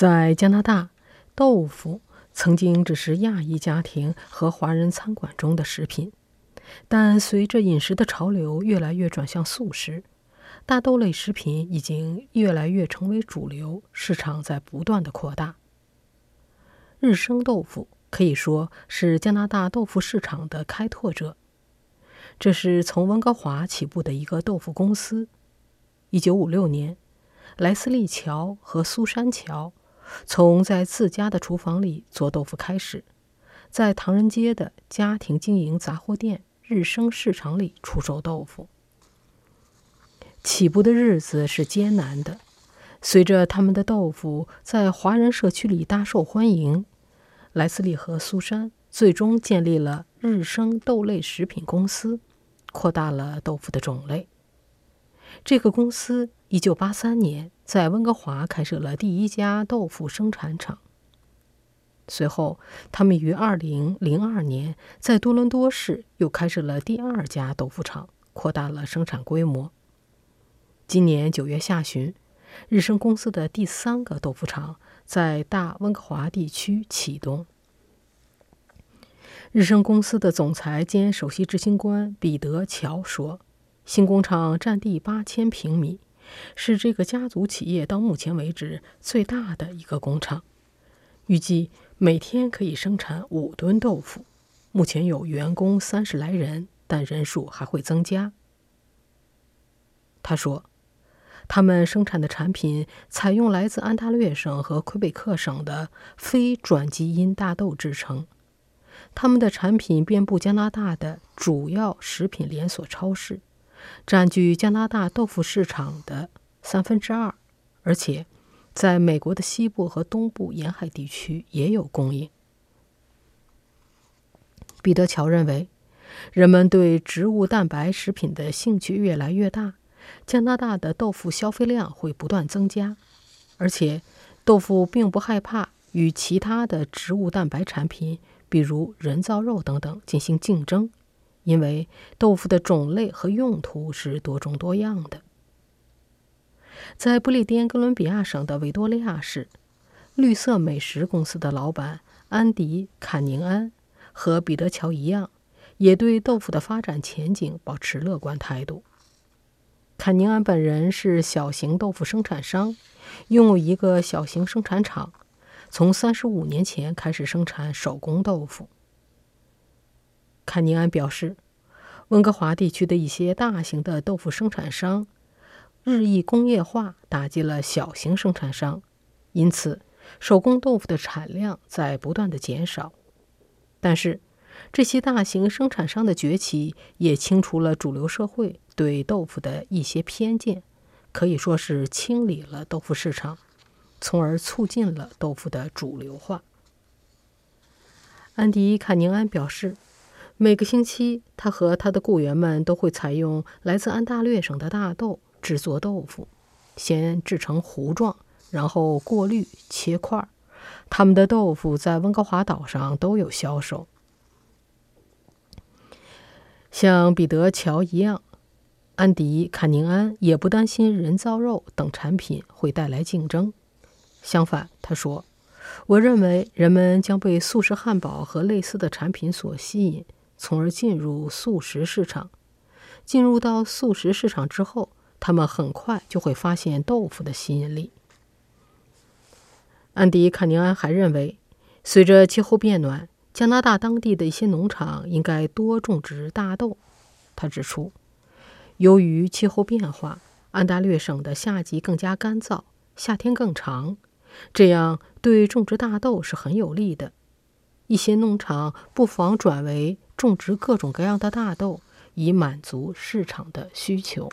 在加拿大，豆腐曾经只是亚裔家庭和华人餐馆中的食品，但随着饮食的潮流越来越转向素食，大豆类食品已经越来越成为主流，市场在不断的扩大。日升豆腐可以说是加拿大豆腐市场的开拓者，这是从温哥华起步的一个豆腐公司。一九五六年，莱斯利·乔和苏珊·乔。从在自家的厨房里做豆腐开始，在唐人街的家庭经营杂货店日升市场里出售豆腐。起步的日子是艰难的，随着他们的豆腐在华人社区里大受欢迎，莱斯利和苏珊最终建立了日升豆类食品公司，扩大了豆腐的种类。这个公司1983年在温哥华开设了第一家豆腐生产厂。随后，他们于2002年在多伦多市又开设了第二家豆腐厂，扩大了生产规模。今年9月下旬，日升公司的第三个豆腐厂在大温哥华地区启动。日升公司的总裁兼首席执行官彼得·乔说。新工厂占地八千平米，是这个家族企业到目前为止最大的一个工厂。预计每天可以生产五吨豆腐。目前有员工三十来人，但人数还会增加。他说，他们生产的产品采用来自安大略省和魁北克省的非转基因大豆制成。他们的产品遍布加拿大的主要食品连锁超市。占据加拿大豆腐市场的三分之二，而且在美国的西部和东部沿海地区也有供应。彼得·乔认为，人们对植物蛋白食品的兴趣越来越大，加拿大的豆腐消费量会不断增加，而且豆腐并不害怕与其他的植物蛋白产品，比如人造肉等等进行竞争。因为豆腐的种类和用途是多种多样的。在不列颠哥伦比亚省的维多利亚市，绿色美食公司的老板安迪·坎宁安和彼得·乔一样，也对豆腐的发展前景保持乐观态度。坎宁安本人是小型豆腐生产商，拥有一个小型生产厂，从三十五年前开始生产手工豆腐。坎尼安表示，温哥华地区的一些大型的豆腐生产商日益工业化，打击了小型生产商，因此手工豆腐的产量在不断的减少。但是，这些大型生产商的崛起也清除了主流社会对豆腐的一些偏见，可以说是清理了豆腐市场，从而促进了豆腐的主流化。安迪·坎宁安表示。每个星期，他和他的雇员们都会采用来自安大略省的大豆制作豆腐，先制成糊状，然后过滤切块。他们的豆腐在温哥华岛上都有销售。像彼得·乔一样，安迪·坎宁安也不担心人造肉等产品会带来竞争。相反，他说：“我认为人们将被素食汉堡和类似的产品所吸引。”从而进入素食市场。进入到素食市场之后，他们很快就会发现豆腐的吸引力。安迪·卡宁安还认为，随着气候变暖，加拿大当地的一些农场应该多种植大豆。他指出，由于气候变化，安大略省的夏季更加干燥，夏天更长，这样对种植大豆是很有利的。一些农场不妨转为。种植各种各样的大豆，以满足市场的需求。